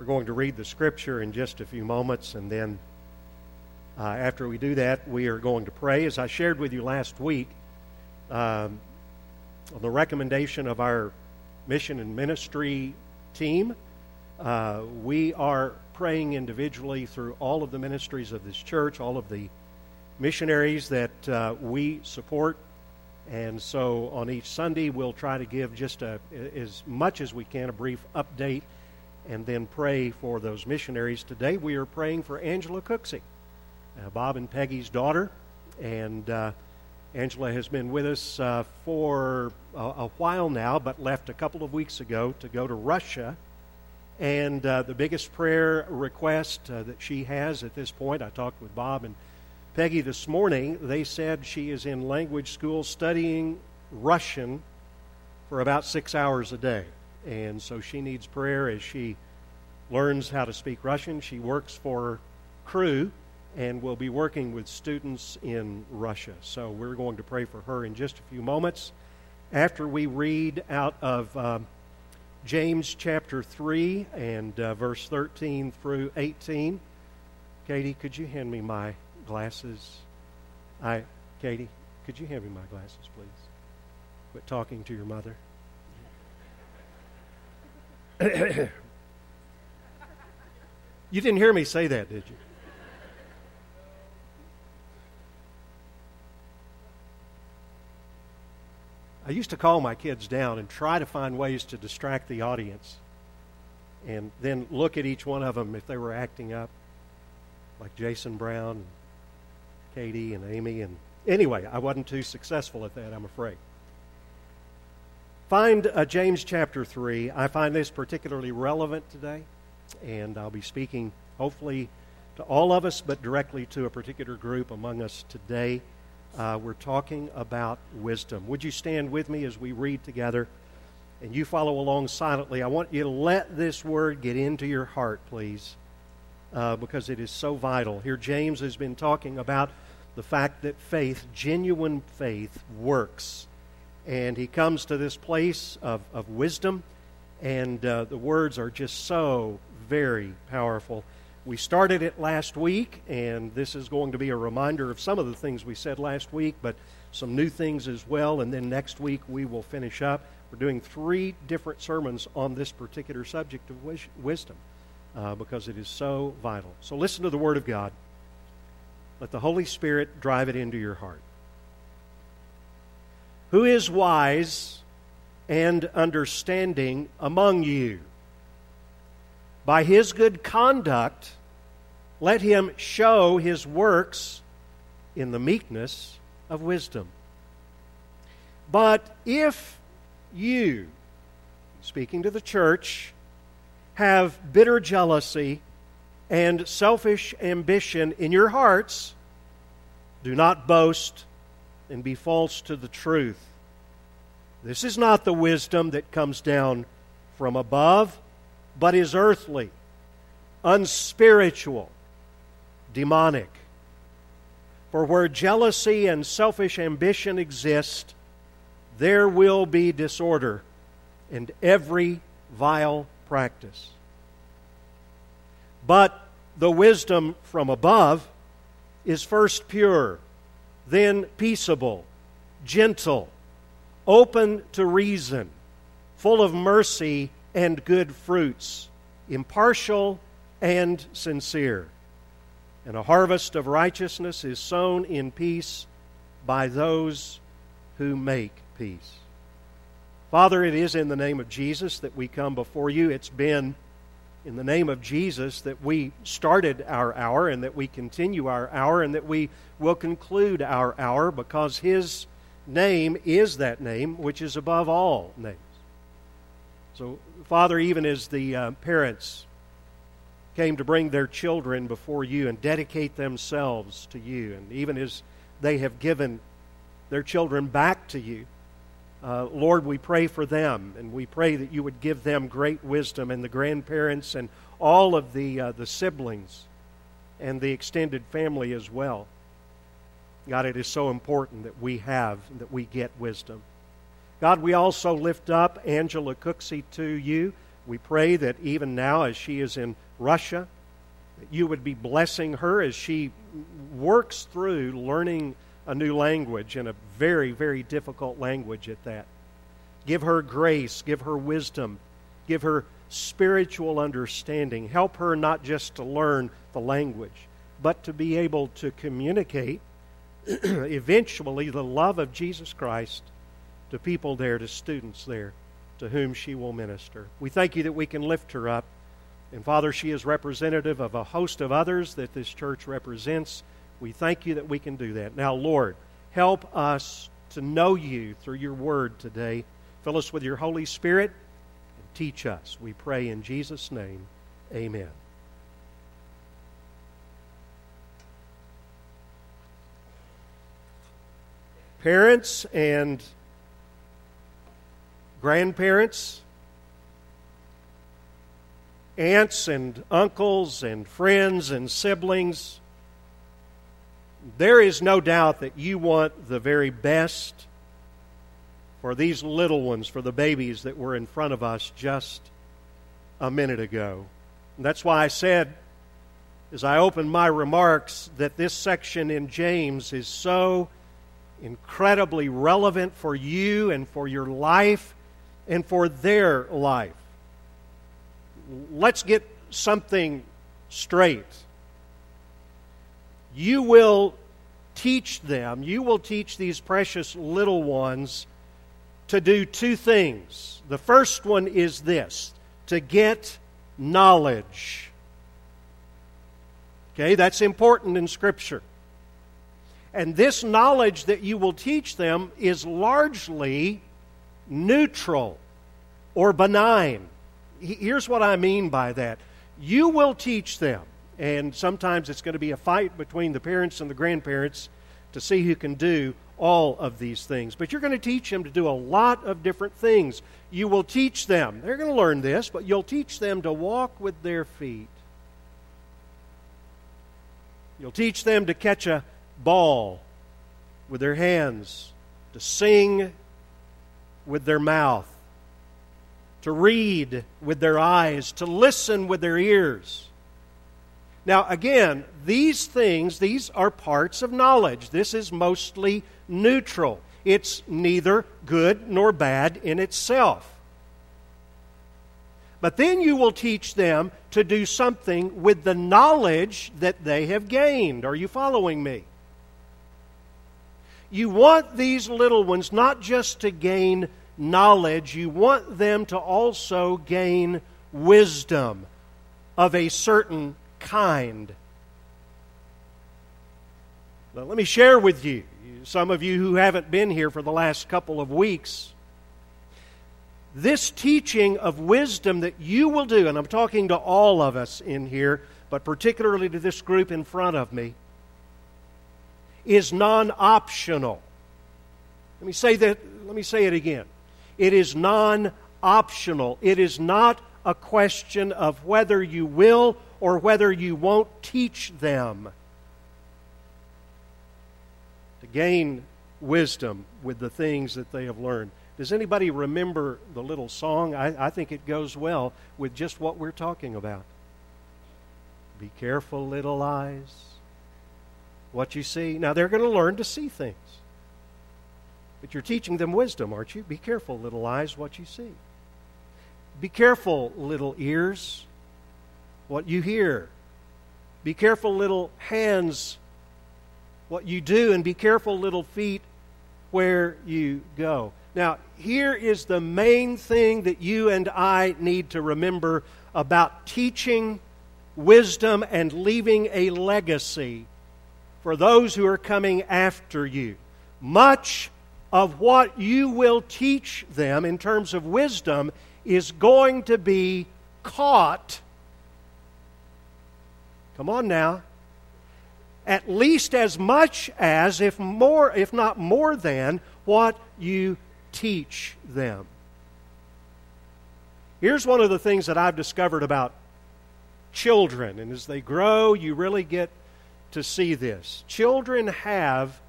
We're going to read the scripture in just a few moments, and then uh, after we do that, we are going to pray. As I shared with you last week, um, on the recommendation of our mission and ministry team, uh, we are praying individually through all of the ministries of this church, all of the missionaries that uh, we support. And so on each Sunday, we'll try to give just a, as much as we can a brief update and then pray for those missionaries. Today, we are praying for Angela Cooksey, uh, Bob and Peggy's daughter. And uh, Angela has been with us uh, for a, a, while now, but left a couple of weeks ago to go to Russia and uh, the biggest prayer request uh, that she has at this point, I talked with Bob and Peggy this morning. They said she is in language school studying Russian for about six hours a day. And so she needs prayer as she learns how to speak Russian. She works for Cru and will be working with students in Russia. So we're going to pray for her in just a few moments after we read out of. Um, James chapter 3 and uh, verse 13 through 18. Katie, could you hand me my glasses? I, Katie, could you hand me my glasses, please? Quit talking to your mother. You didn't hear me say that, did you? I used to call my kids down and try to find ways to distract the audience and then look at each one of them if they were acting up, like Jason Brown, Katie, and Amy. And anyway, I wasn't too successful at that, I'm afraid. Find uh, James chapter 3. I find this particularly relevant today, and I'll be speaking hopefully to all of us, but directly to a particular group among us today. Uh, we're talking about wisdom. Would you stand with me as we read together? And you follow along silently. I want you to let this word get into your heart, please, uh, because it is so vital. Here, James has been talking about the fact that faith, genuine faith, works. And he comes to this place of, of wisdom, and uh, the words are just so very powerful. We started it last week, and this is going to be a reminder of some of the things we said last week, but some new things as well. And then next week we will finish up. We're doing three different sermons on this particular subject of wisdom uh, because it is so vital. So listen to the Word of God. Let the Holy Spirit drive it into your heart. Who is wise and understanding among you? By his good conduct, let him show his works in the meekness of wisdom. But if you, speaking to the church, have bitter jealousy and selfish ambition in your hearts, do not boast and be false to the truth. This is not the wisdom that comes down from above but is earthly, unspiritual, demonic. For where jealousy and selfish ambition exist, there will be disorder and every vile practice. But the wisdom from above is first pure, then peaceable, gentle, open to reason, full of mercy and good fruits, impartial and sincere. And a harvest of righteousness is sown in peace by those who make peace. Father, it is in the name of Jesus that we come before you. It's been in the name of Jesus that we started our hour and that we continue our hour and that we will conclude our hour because His name is that name which is above all names. So, Father, even as the uh, parents came to bring their children before you and dedicate themselves to you, and even as they have given their children back to you, uh, Lord, we pray for them, and we pray that you would give them great wisdom, and the grandparents and all of the, uh, the siblings and the extended family as well. God, it is so important that we have, that we get wisdom. God, we also lift up Angela Cooksey to you. We pray that even now, as she is in Russia, that you would be blessing her as she works through learning a new language and a very, very difficult language at that. Give her grace, give her wisdom, give her spiritual understanding. Help her not just to learn the language, but to be able to communicate eventually the love of Jesus Christ to people there, to students there, to whom she will minister. We thank you that we can lift her up. And Father, she is representative of a host of others that this church represents. We thank you that we can do that. Now, Lord, help us to know you through your word today. Fill us with your Holy Spirit and teach us. We pray in Jesus' name. Amen. Parents and grandparents, aunts and uncles and friends and siblings, there is no doubt that you want the very best for these little ones, for the babies that were in front of us just a minute ago. And that's why I said, as I opened my remarks, that this section in James is so incredibly relevant for you and for your life and for their life. Let's get something straight. You will teach them, you will teach these precious little ones to do two things. The first one is this to get knowledge. Okay, that's important in Scripture. And this knowledge that you will teach them is largely neutral or benign. Here's what I mean by that you will teach them, and sometimes it's going to be a fight between the parents and the grandparents to see who can do all of these things. But you're going to teach them to do a lot of different things. You will teach them, they're going to learn this, but you'll teach them to walk with their feet. You'll teach them to catch a ball with their hands, to sing with their mouth, to read with their eyes, to listen with their ears. Now, again, these things, these are parts of knowledge. This is mostly neutral. It's neither good nor bad in itself. But then you will teach them to do something with the knowledge that they have gained. Are you following me? You want these little ones not just to gain knowledge, you want them to also gain wisdom of a certain kind. Now, let me share with you, some of you who haven't been here for the last couple of weeks, this teaching of wisdom that you will do, and I'm talking to all of us in here, but particularly to this group in front of me is non optional. Let me say that let me say it again. It is non optional. It is not a question of whether you will or whether you won't teach them. To gain wisdom with the things that they have learned. Does anybody remember the little song? I, I think it goes well with just what we're talking about. Be careful, little eyes what you see. Now, they're going to learn to see things. But you're teaching them wisdom, aren't you? Be careful, little eyes, what you see. Be careful, little ears, what you hear. Be careful, little hands, what you do. And be careful, little feet, where you go. Now, here is the main thing that you and I need to remember about teaching wisdom and leaving a legacy for those who are coming after you. Much of what you will teach them in terms of wisdom is going to be caught. Come on now. At least as much as, if more, if not more than, what you teach them. Here's one of the things that I've discovered about children, and as they grow, you really get to see this. Children have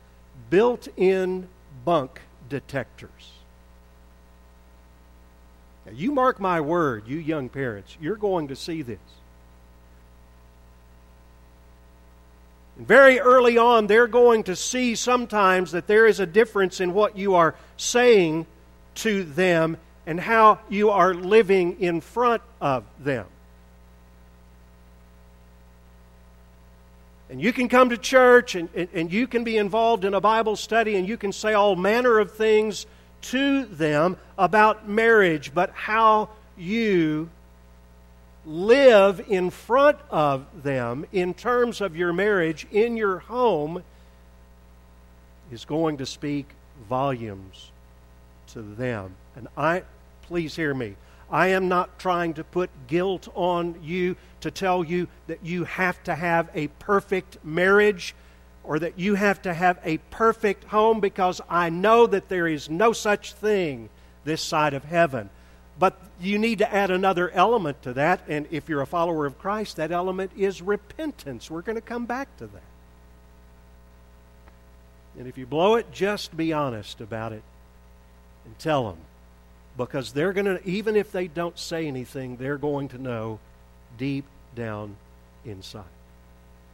built in bunk detectors. Now, you mark my word, you young parents, you're going to see this. Very early on, they're going to see sometimes that there is a difference in what you are saying to them and how you are living in front of them. And you can come to church and, and, and, you can be involved in a Bible study and you can say all manner of things to them about marriage, but how you live in front of them in terms of your marriage in your home is going to speak volumes to them. And I, please hear me. I am not trying to put guilt on you to tell you that you have to have a perfect marriage or that you have to have a perfect home because I know that there is no such thing this side of heaven. But you need to add another element to that, and if you're a follower of Christ, that element is repentance. We're going to come back to that. And if you blow it, just be honest about it and tell them because they're going to, even if they don't say anything, they're going to know deep down inside.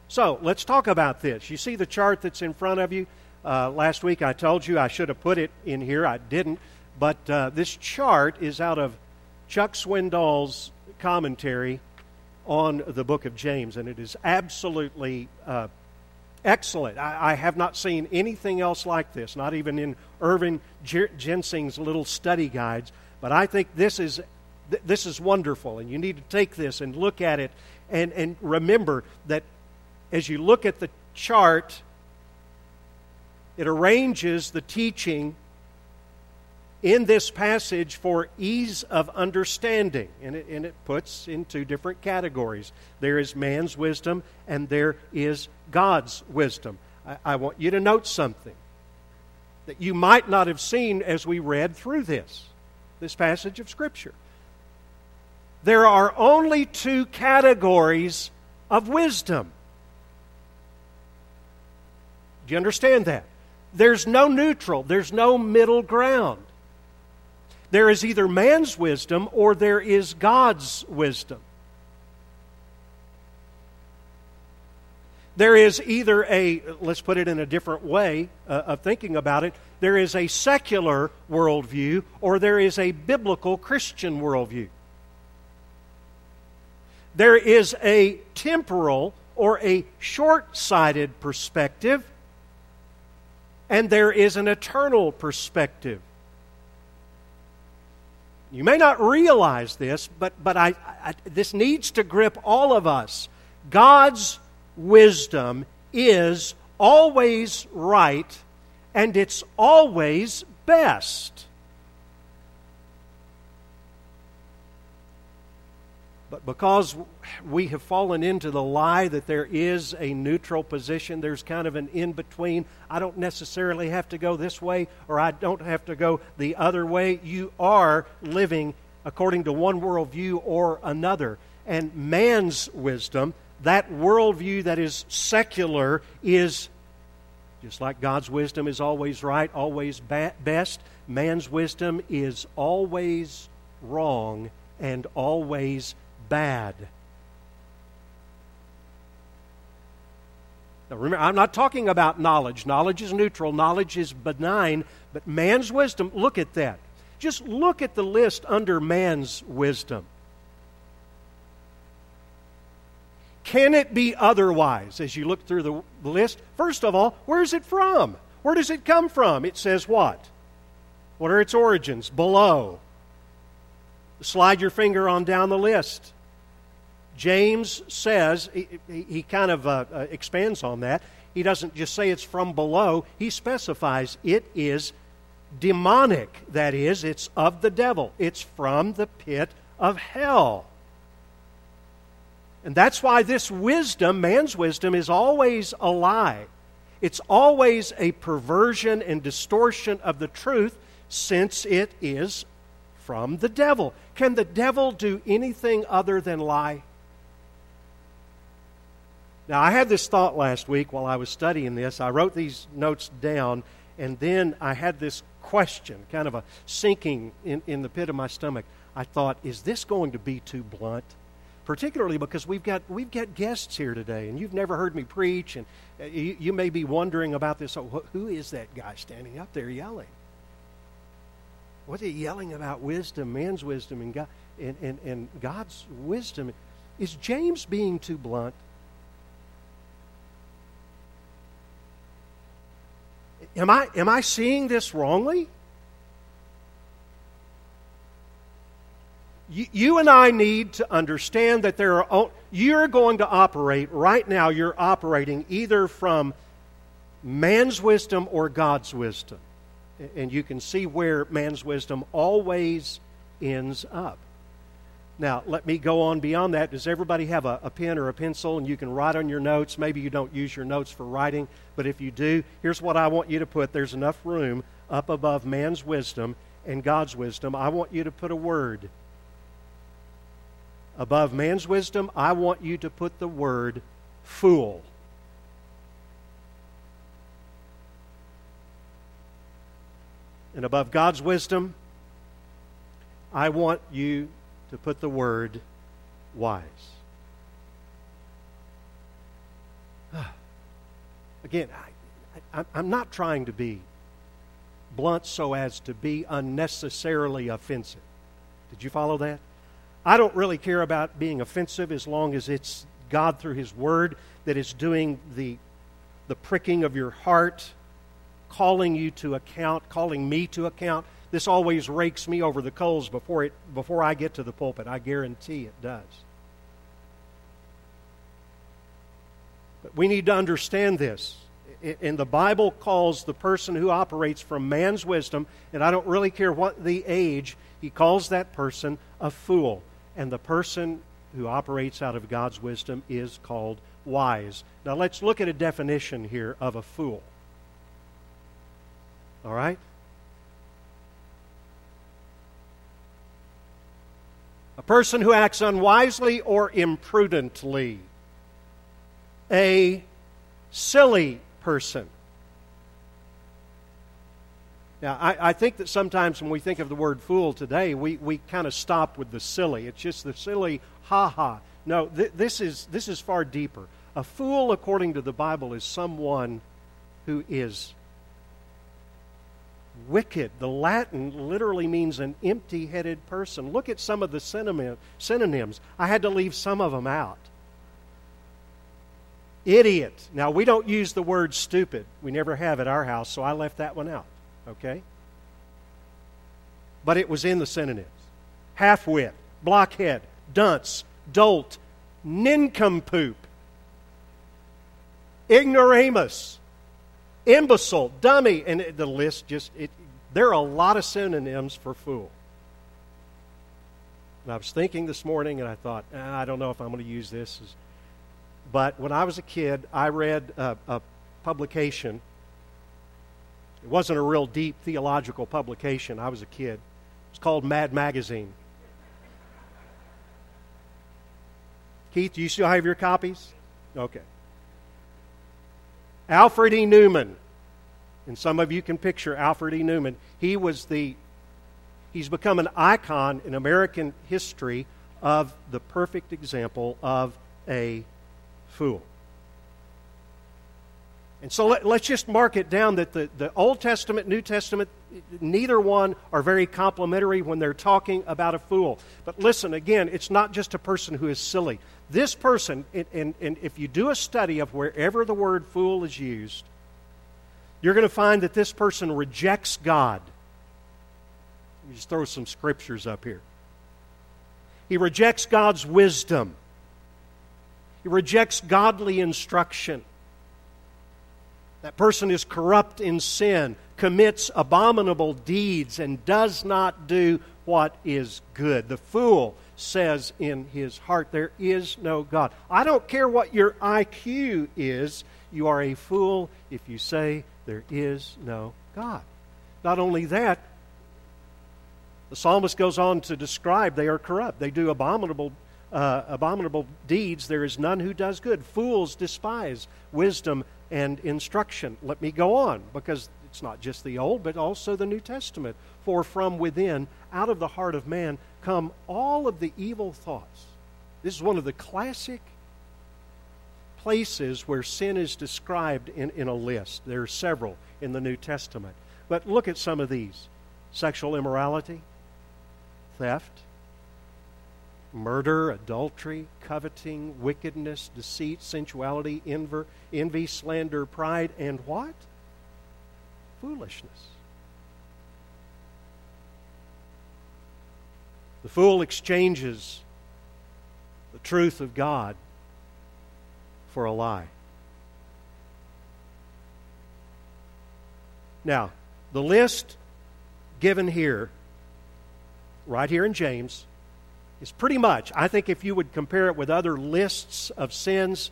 So let's talk about this. You see the chart that's in front of you? Uh, last week I told you I should have put it in here. I didn't. But uh, this chart is out of Chuck Swindoll's commentary on the book of James, and it is absolutely uh, excellent. I, I, have not seen anything else like this, not even in Irving Jensen's little study guides. But I think this is th- this is wonderful, and you need to take this and look at it, and and remember that as you look at the chart, it arranges the teaching in this passage for ease of understanding. And it, and it puts in two different categories there is man's wisdom, and there is God's wisdom. I, I want you to note something that you might not have seen as we read through this, this passage of Scripture. There are only two categories of wisdom. Do you understand that? There's no neutral, there's no middle ground. There is either man's wisdom or there is God's wisdom. There is either a, let's put it in a different way uh, of thinking about it, there is a secular worldview or there is a biblical Christian worldview. There is a temporal or a short sighted perspective, and there is an eternal perspective. You may not realize this, but, but I, I, this needs to grip all of us. God's wisdom is always right, and it's always best. But because we have fallen into the lie that there is a neutral position, there's kind of an in between. I don't necessarily have to go this way or I don't have to go the other way. You are living according to one worldview or another. And man's wisdom, that worldview that is secular, is just like God's wisdom is always right, always ba- best, man's wisdom is always wrong and always bad. Now, remember, I'm not talking about knowledge. Knowledge is neutral, knowledge is benign, but man's wisdom, look at that. Just look at the list under man's wisdom. Can it be otherwise as you look through the list? First of all, where is it from? Where does it come from? It says what? What are its origins? Below. Slide your finger on down the list. James says, he, he kind of uh, uh, expands on that. He doesn't just say it's from below, he specifies it is demonic. That is, it's of the devil, it's from the pit of hell. And that's why this wisdom, man's wisdom, is always a lie. It's always a perversion and distortion of the truth since it is from the devil. Can the devil do anything other than lie? Now, I had this thought last week while I was studying this. I wrote these notes down, and then I had this question, kind of a sinking in, in the pit of my stomach. I thought, is this going to be too blunt? Particularly because we've got we've got guests here today, and you've never heard me preach, and uh, you, you may be wondering about this. Oh, who is that guy standing up there yelling? What's he yelling about? Wisdom, man's wisdom, and God and, and, and God's wisdom. Is James being too blunt? Am I, am I seeing this wrongly? You, and I need to understand that there are, you're going to operate, right now, you're operating either from man's wisdom or God's wisdom. And you can see where man's wisdom always ends up. Now, let me go on beyond that. Does everybody have a, a, pen or a pencil and you can write on your notes? Maybe you don't use your notes for writing, but if you do, here's what I want you to put. There's enough room up above man's wisdom and God's wisdom. I want you to put a word. Above man's wisdom, I want you to put the word fool. And above God's wisdom, I want you to put the word wise. Again, I, am not trying to be blunt so as to be unnecessarily offensive. Did you follow that? I don't really care about being offensive as long as it's God through His Word that is doing the, the pricking of your heart, calling you to account, calling me to account this always rakes me over the coals before, it, before I get to the pulpit. I guarantee it does. But we need to understand this. And the Bible calls the person who operates from man's wisdom, and I don't really care what the age, he calls that person a fool. And the person who operates out of God's wisdom is called wise. Now let's look at a definition here of a fool. All right? Person who acts unwisely or imprudently, a silly person. Now, I, I, think that sometimes when we think of the word fool today, we, we kind of stop with the silly. It's just the silly ha ha. No, th- this, is, this is far deeper. A fool, according to the Bible, is someone who is wicked. The Latin literally means an empty headed person. Look at some of the synonyms. I had to leave some of them out. Idiot. Now, we don't use the word stupid. We never have at our house, so I left that one out. Okay? But it was in the synonyms half wit, blockhead, dunce, dolt, nincompoop, ignoramus, imbecile, dummy, and the list just, it, there are a lot of synonyms for fool. And I was thinking this morning, and I thought, eh, I don't know if I'm going to use this. But when I was a kid, I read a, a publication. It wasn't a real deep theological publication. I was a kid. It's called Mad Magazine. Keith, do you still have your copies? Okay. Alfred E. Neuman, and some of you can picture Alfred E. Neuman, He was the, he's become an icon in American history of the perfect example of a fool. And so let, us just mark it down that the, the Old Testament, New Testament, neither one are very complimentary when they're talking about a fool. But listen, again, it's not just a person who is silly. This person, and, and, and if you do a study of wherever the word fool is used, you're going to find that this person rejects God. Let me just throw some scriptures up here. He rejects God's wisdom. He rejects godly instruction. That person is corrupt in sin, commits abominable deeds, and does not do what is good. The fool says in his heart, There is no God. I don't care what your IQ is, you are a fool if you say there is no God. Not only that, the psalmist goes on to describe they are corrupt. They do abominable, uh, abominable deeds. There is none who does good. Fools despise wisdom and instruction. Let me go on because it's not just the Old, but also the New Testament. For from within, out of the heart of man, come all of the evil thoughts. This is one of the classic places where sin is described in, in a list. There are several in the New Testament. But look at some of these sexual immorality, theft, murder, adultery, coveting, wickedness, deceit, sensuality, envy, envy, slander, pride, and what? Foolishness. The fool exchanges the truth of God for a lie. Now, the list given here, right here in James, is pretty much, I think if you would compare it with other lists of sins,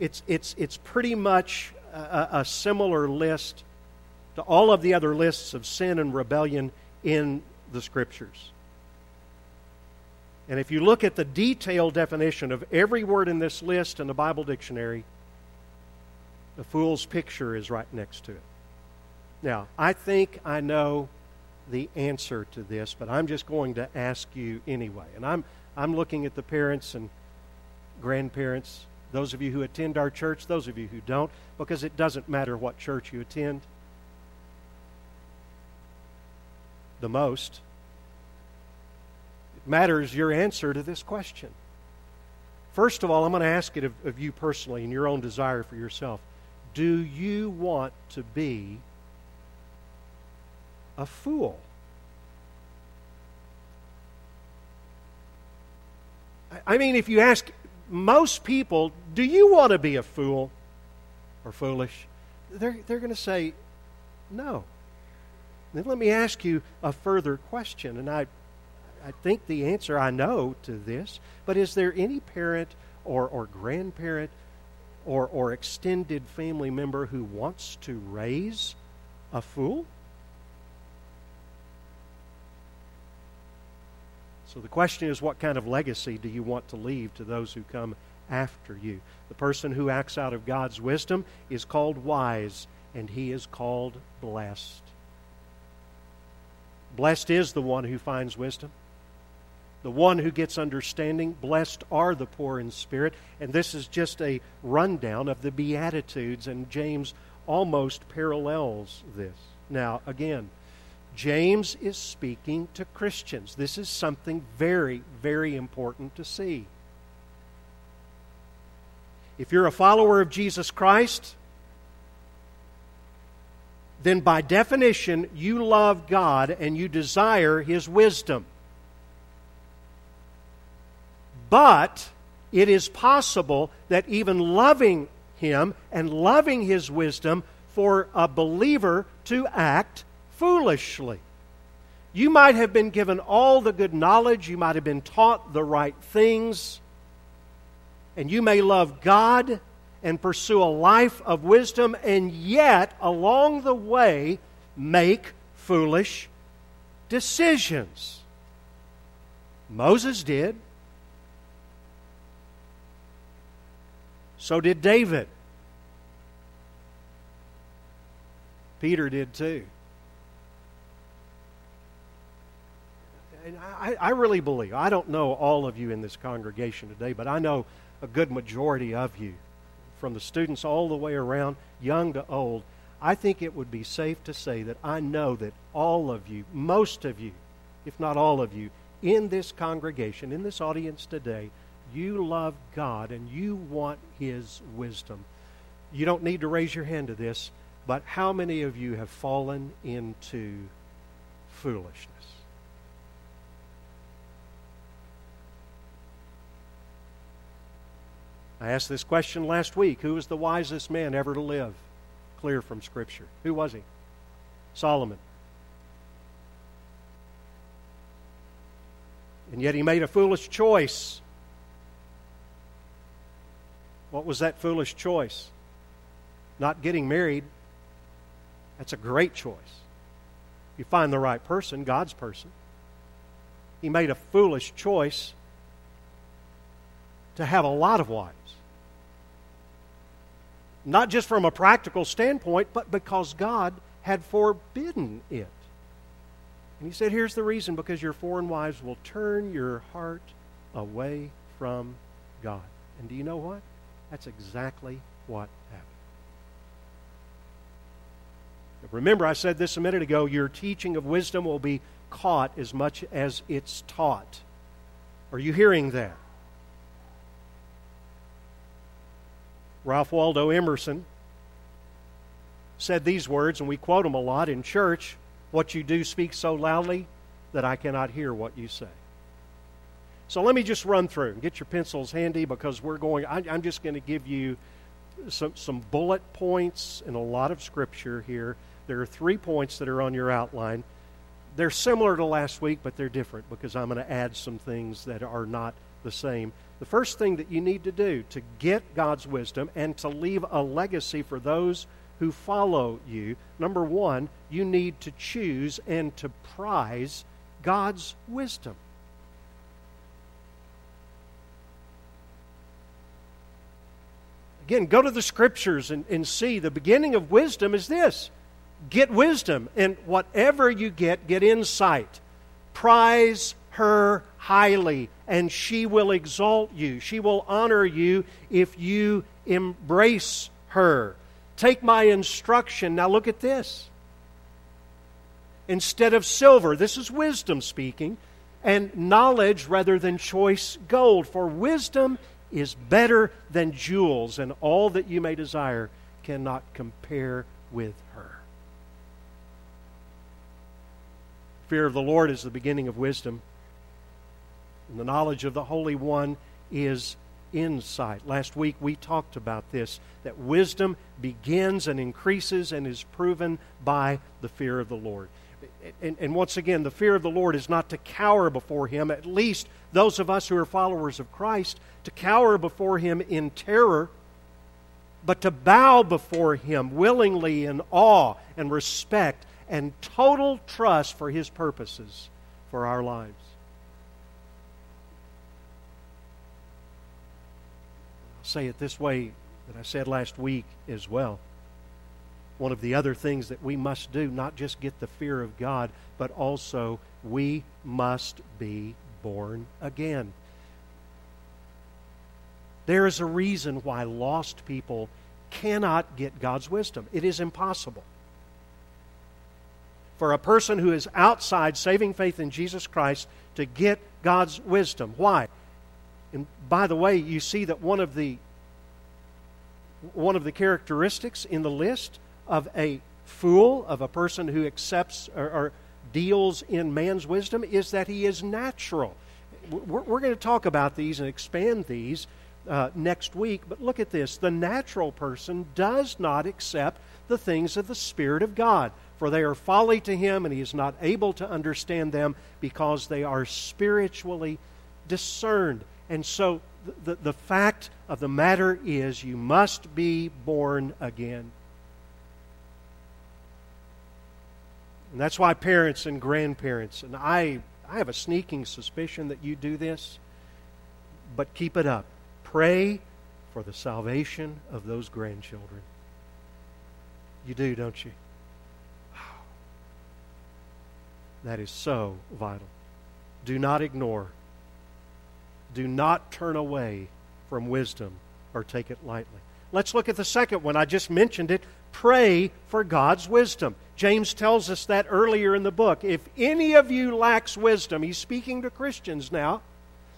it's, it's, it's pretty much a, a similar list to all of the other lists of sin and rebellion in the Scriptures. And if you look at the detailed definition of every word in this list in the Bible dictionary, the fool's picture is right next to it. Now, I think I know the answer to this, but I'm just going to ask you anyway. And I'm, I'm looking at the parents and grandparents, those of you who attend our church, those of you who don't, because it doesn't matter what church you attend. The most matters your answer to this question. First of all, I'm going to ask it of, of you personally and your own desire for yourself. Do you want to be a fool? I mean, if you ask most people, do you want to be a fool or foolish? They're, they're going to say, no. Then let me ask you a further question, and I I think the answer I know to this, but is there any parent or, or grandparent or, or extended family member who wants to raise a fool? So the question is what kind of legacy do you want to leave to those who come after you? The person who acts out of God's wisdom is called wise, and he is called blessed. Blessed is the one who finds wisdom the one who gets understanding. Blessed are the poor in spirit. And this is just a rundown of the Beatitudes, and James almost parallels this. Now, again, James is speaking to Christians. This is something very, very important to see. If you're a follower of Jesus Christ, then by definition, you love God and you desire His wisdom. But it is possible that even loving Him and loving His wisdom for a believer to act foolishly. You might have been given all the good knowledge, you might have been taught the right things, and you may love God and pursue a life of wisdom, and yet along the way make foolish decisions. Moses did. So did David. Peter did too. And I, I, really believe, I don't know all of you in this congregation today, but I know a good majority of you, from the students all the way around, young to old. I think it would be safe to say that I know that all of you, most of you, if not all of you, in this congregation, in this audience today, you love God and you want His wisdom. You don't need to raise your hand to this, but how many of you have fallen into foolishness? I asked this question last week. Who was the wisest man ever to live? Clear from Scripture. Who was he? Solomon. And yet he made a foolish choice what was that foolish choice? Not getting married. That's a great choice. You find the right person, God's person. He made a foolish choice to have a lot of wives. Not just from a practical standpoint, but because God had forbidden it. And he said, Here's the reason because your foreign wives will turn your heart away from God. And do you know what? That's exactly what happened. Remember, I said this a minute ago your teaching of wisdom will be caught as much as it's taught. Are you hearing that? Ralph Waldo Emerson said these words, and we quote them a lot in church What you do speaks so loudly that I cannot hear what you say. So let me just run through get your pencils handy because we're going, I, am just going to give you some, some bullet points and a lot of scripture here. There are three points that are on your outline. They're similar to last week, but they're different because I'm going to add some things that are not the same. The first thing that you need to do to get God's wisdom and to leave a legacy for those who follow you, number one, you need to choose and to prize God's wisdom. Again, go to the scriptures and, and see the beginning of wisdom is this get wisdom, and whatever you get, get insight. Prize her highly, and she will exalt you. She will honor you if you embrace her. Take my instruction. Now look at this. Instead of silver, this is wisdom speaking, and knowledge rather than choice gold. For wisdom is better than jewels, and all that you may desire cannot compare with her. Fear of the Lord is the beginning of wisdom, and the knowledge of the Holy One is insight. Last week we talked about this that wisdom begins and increases and is proven by the fear of the Lord. And, and, once again, the fear of the Lord is not to cower before Him, at least those of us who are followers of Christ, to cower before Him in terror, but to bow before Him willingly in awe and respect and total trust for His purposes for our lives. I'll say it this way that I said last week as well one of the other things that we must do, not just get the fear of God, but also we must be born again. There is a reason why lost people cannot get God's wisdom. It is impossible. For a person who is outside saving faith in Jesus Christ to get God's wisdom. Why? And by the way, you see that one of the one of the characteristics in the list of a fool, of a person who accepts or, or deals in man's wisdom, is that he is natural. We're, we're going to talk about these and expand these uh, next week, but look at this. The natural person does not accept the things of the Spirit of God, for they are folly to him, and he is not able to understand them because they are spiritually discerned. And so the, the fact of the matter is, you must be born again. And that's why parents and grandparents, and I, I have a sneaking suspicion that you do this, but keep it up. Pray for the salvation of those grandchildren. You do, don't you? That is so vital. Do not ignore. Do not turn away from wisdom or take it lightly. Let's look at the second one. I just mentioned it. Pray for God's wisdom. James tells us that earlier in the book. If any of you lacks wisdom, he's speaking to Christians now,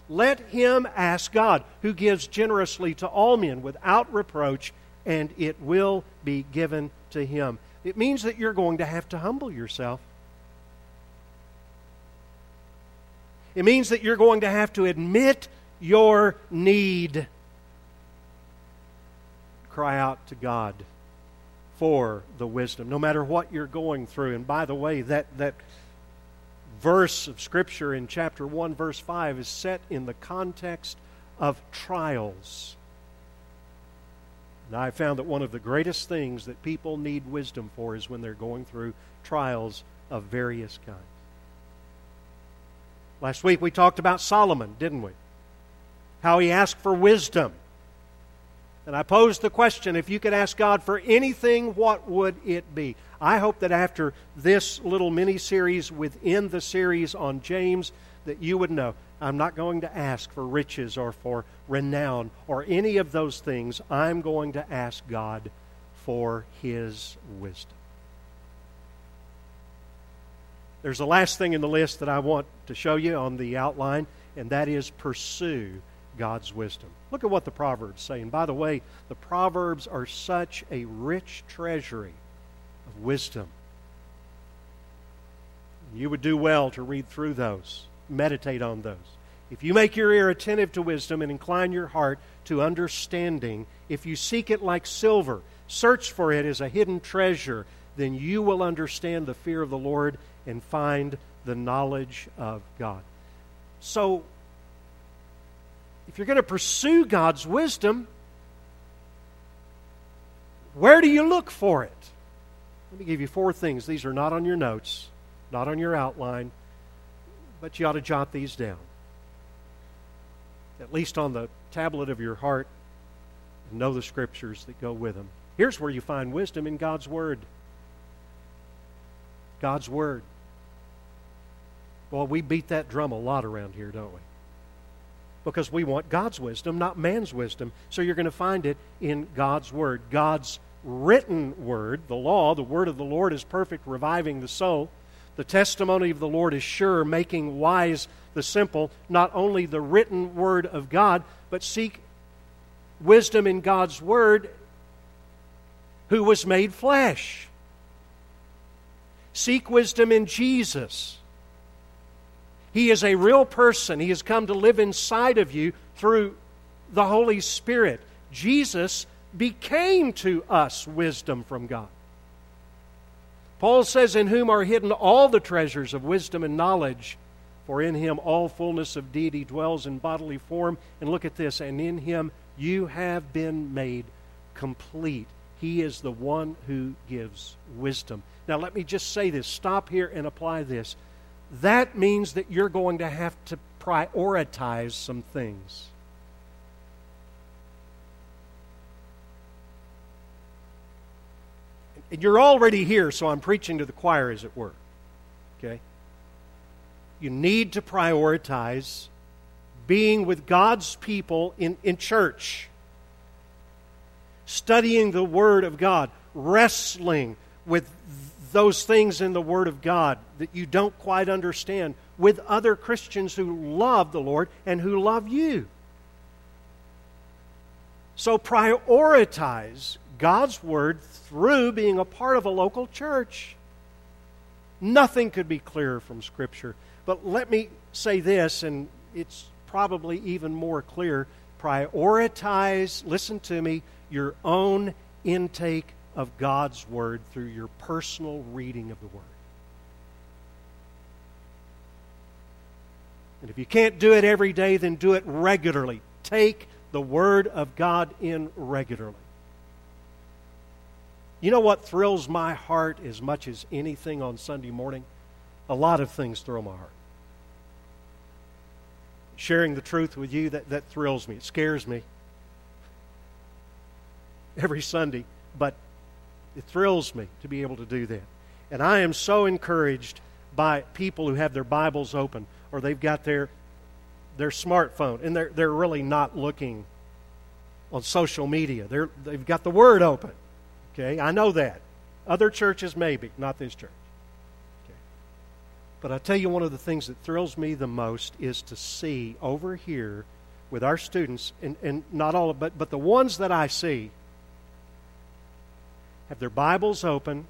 let him ask God, who gives generously to all men without reproach, and it will be given to him. It means that you're going to have to humble yourself. It means that you're going to have to admit your need. Cry out to God for the wisdom, no matter what you're going through. And by the way, that, that verse of Scripture in chapter 1, verse 5 is set in the context of trials. Now, I found that one of the greatest things that people need wisdom for is when they're going through trials of various kinds. Last week we talked about Solomon, didn't we? How he asked for wisdom. And I posed the question if you could ask God for anything, what would it be? I hope that after this little mini series within the series on James, that you would know I'm not going to ask for riches or for renown or any of those things. I'm going to ask God for His wisdom. There's the last thing in the list that I want to show you on the outline, and that is pursue God's wisdom. Look at what the Proverbs say. And by the way, the Proverbs are such a rich treasury of wisdom. You would do well to read through those, meditate on those. If you make your ear attentive to wisdom and incline your heart to understanding, if you seek it like silver, search for it as a hidden treasure, then you will understand the fear of the Lord and find the knowledge of God. So, if you're going to pursue God's wisdom, where do you look for it? Let me give you four things. These are not on your notes, not on your outline, but you ought to jot these down. At least on the tablet of your heart, and know the scriptures that go with them. Here's where you find wisdom in God's Word. God's Word. Well, we beat that drum a lot around here, don't we? Because we want God's wisdom, not man's wisdom. So you're going to find it in God's Word. God's written Word, the law, the Word of the Lord is perfect, reviving the soul. The testimony of the Lord is sure, making wise the simple. Not only the written Word of God, but seek wisdom in God's Word, who was made flesh. Seek wisdom in Jesus he is a real person. He has come to live inside of you through the Holy Spirit. Jesus became to us wisdom from God. Paul says, In whom are hidden all the treasures of wisdom and knowledge, for in him all fullness of deity dwells in bodily form. And look at this, and in him you have been made complete. He is the one who gives wisdom. Now, let me just say this stop here and apply this that means that you're going to have to prioritize some things. And you're already here, so I'm preaching to the choir, as it were. Okay? You need to prioritize being with God's people in, in church, studying the Word of God, wrestling with those things in the Word of God that you don't quite understand with other Christians who love the Lord and who love you. So prioritize God's Word through being a part of a local church. Nothing could be clearer from Scripture. But let me say this, and it's probably even more clear. Prioritize, listen to me, your own intake of God's Word through your personal reading of the Word. And if you can't do it every day, then do it regularly. Take the Word of God in regularly. You know what thrills my heart as much as anything on Sunday morning? A lot of things thrill my heart. Sharing the truth with you, that, that thrills me. It scares me every Sunday. But it thrills me to be able to do that. And I am so encouraged by people who have their Bibles open or they've got their their smartphone and they're they're really not looking on social media. They're they've got the word open. Okay? I know that. Other churches maybe, not this church. Okay. But I tell you one of the things that thrills me the most is to see over here with our students and, and not all but but the ones that I see have their Bibles open.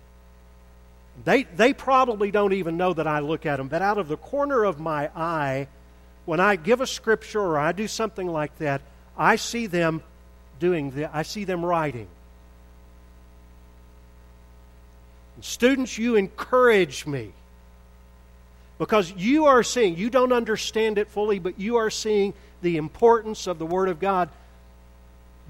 They, they probably don't even know that I look at them, but out of the corner of my eye, when I give a scripture or I do something like that, I see them doing the, I see them writing. And students, you encourage me because you are seeing, you don't understand it fully, but you are seeing the importance of the Word of God.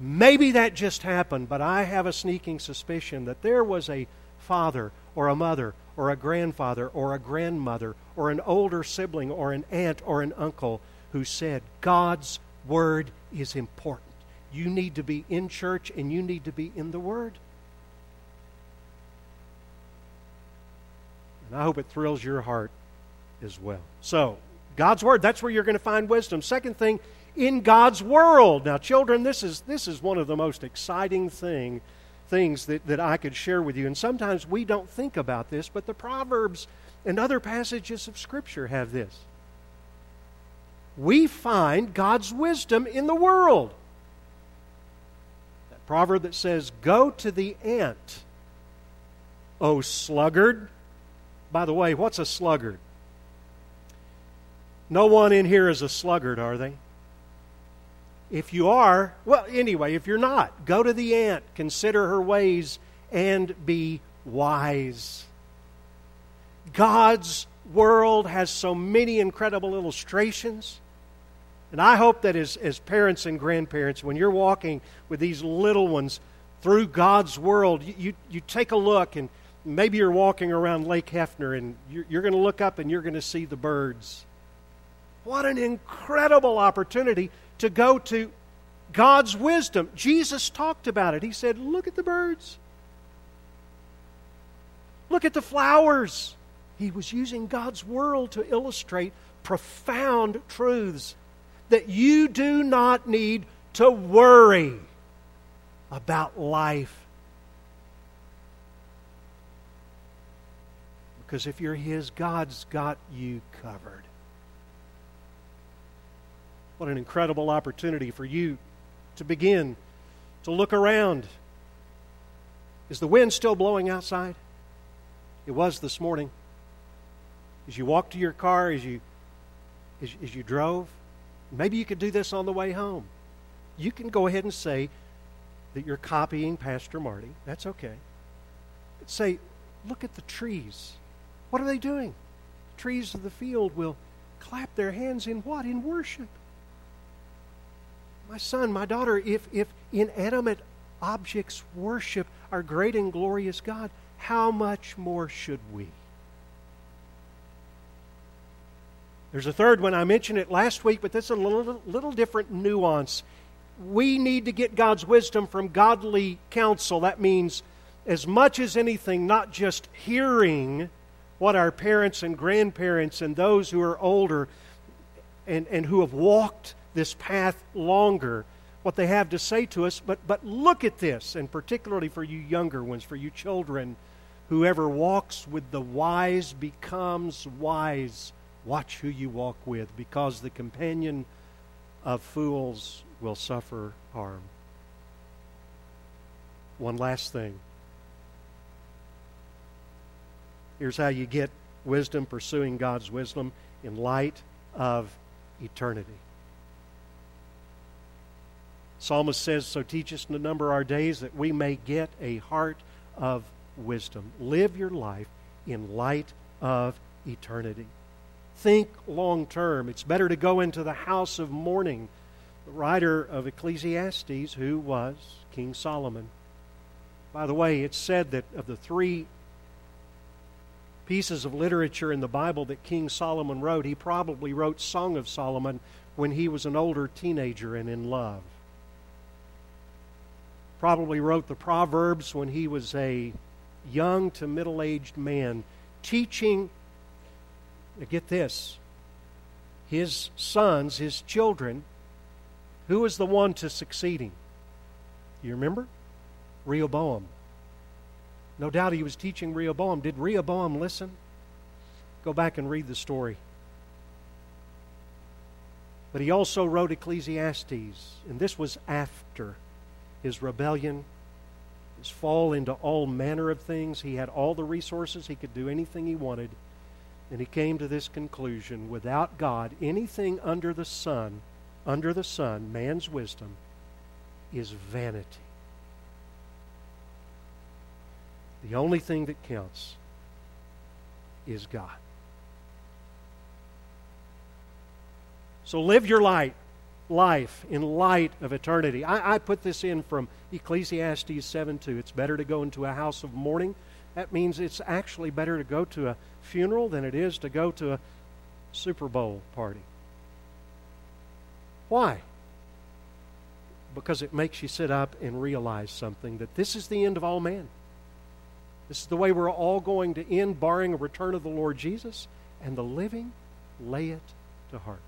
Maybe that just happened, but I have a sneaking suspicion that there was a father or a mother or a grandfather or a grandmother or an older sibling or an aunt or an uncle who said, God's Word is important. You need to be in church and you need to be in the Word. And I hope it thrills your heart as well. So, God's Word, that's where you're going to find wisdom. Second thing, in God's world. Now, children, this is, this is one of the most exciting thing, things that, that I could share with you. And sometimes we don't think about this, but the Proverbs and other passages of Scripture have this. We find God's wisdom in the world. That proverb that says, Go to the ant, O sluggard. By the way, what's a sluggard? No one in here is a sluggard, are they? If you are, well, anyway, if you're not, go to the ant, consider her ways, and be wise. God's world has so many incredible illustrations. And I hope that as, as parents and grandparents, when you're walking with these little ones through God's world, you, you, take a look and maybe you're walking around Lake Hefner and you're, you're going to look up and you're going to see the birds. What an incredible opportunity to go to God's wisdom. Jesus talked about it. He said, Look at the birds, look at the flowers. He was using God's world to illustrate profound truths that you do not need to worry about life. Because if you're His, God's got you covered. What an incredible opportunity for you to begin to look around. Is the wind still blowing outside? It was this morning. As you walked to your car, as you, as, as you drove, maybe you could do this on the way home. You can go ahead and say that you're copying Pastor Marty. That's okay. Say, look at the trees. What are they doing? The trees of the field will clap their hands in what? In worship. My son, my daughter, if, if inanimate objects worship our great and glorious God, how much more should we? There's a third one. I mentioned it last week, but this is a little, little different nuance. We need to get God's wisdom from godly counsel. That means, as much as anything, not just hearing what our parents and grandparents and those who are older and, and who have walked this path longer, what they have to say to us, but, but look at this, and particularly for you younger ones, for you children, whoever walks with the wise becomes wise Watch who you walk with, because the companion of fools will suffer harm. One last thing. Here's how you get wisdom, pursuing God's wisdom in light of eternity. Psalmist says, So teach us to number our days that we may get a heart of wisdom. Live your life in light of eternity think long term. It's better to go into the house of mourning. The writer of Ecclesiastes, who was King Solomon. By the way, it's said that of the three pieces of literature in the Bible that King Solomon wrote, he probably wrote Song of Solomon when he was an older teenager and in love. Probably wrote the Proverbs when he was a young to middle aged man, teaching get this his sons, his children, who was the one to succeeding? You remember? Rehoboam. No doubt he was teaching Rehoboam. Did Rehoboam listen? Go back and read the story. But he also wrote Ecclesiastes, and this was after his rebellion, his fall into all manner of things. He had all the resources, he could do anything he wanted. And he came to this conclusion without God, anything under the sun, under the sun, man's wisdom, is vanity. The only thing that counts is God. So live your light, life in light of eternity. I, I put this in from Ecclesiastes 7 2. It's better to go into a house of mourning that means it's actually better to go to a funeral than it is to go to a Super Bowl party. Why? Because it makes you sit up and realize something that this is the end of all men. This is the way we're all going to end, barring a return of the Lord Jesus. And the living lay it to heart.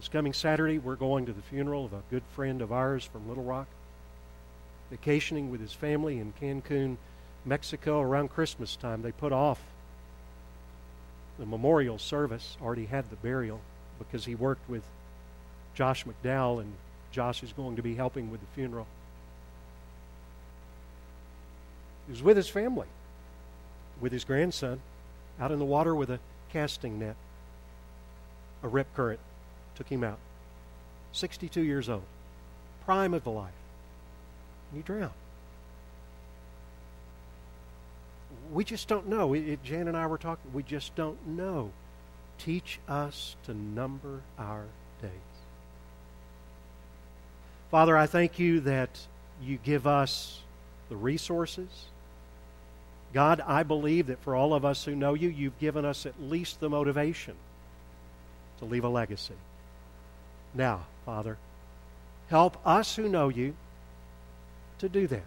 This coming Saturday, we're going to the funeral of a good friend of ours from Little Rock, vacationing with his family in Cancun, Mexico around Christmas time. They put off the memorial service, already had the burial, because he worked with Josh McDowell, and Josh is going to be helping with the funeral. He was with his family, with his grandson, out in the water with a casting net. A rip current took him out. 62 years old, prime of the life. And he drowned. We just don't know. It, it, Jan and I were talking. We just don't know. Teach us to number our days. Father, I thank you that you give us the resources. God, I believe that for all of us who know you, you've given us at least the motivation to leave a legacy. Now, Father, help us who know you to do that,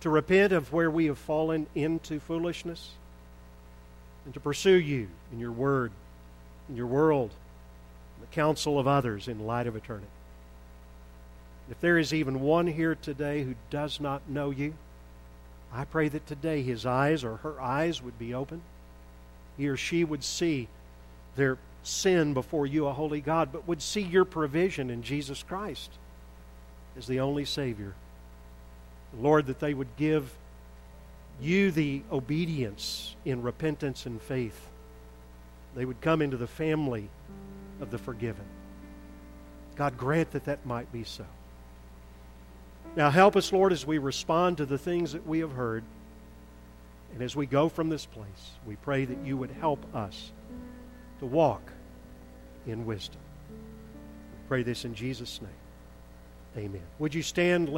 to repent of where we have fallen into foolishness, and to pursue you in your word, in your world, in the counsel of others in light of eternity. If there is even one here today who does not know you, I pray that today his eyes or her eyes would be open. He or she would see their sin before you, a holy God, but would see your provision in Jesus Christ as the only Savior. Lord, that they would give you the obedience in repentance and faith. They would come into the family of the forgiven. God, grant that that might be so. Now, help us, Lord, as we respond to the things that we have heard. And as we go from this place, we pray that you would help us to walk in wisdom. We pray this in Jesus' name. Amen. Would you stand?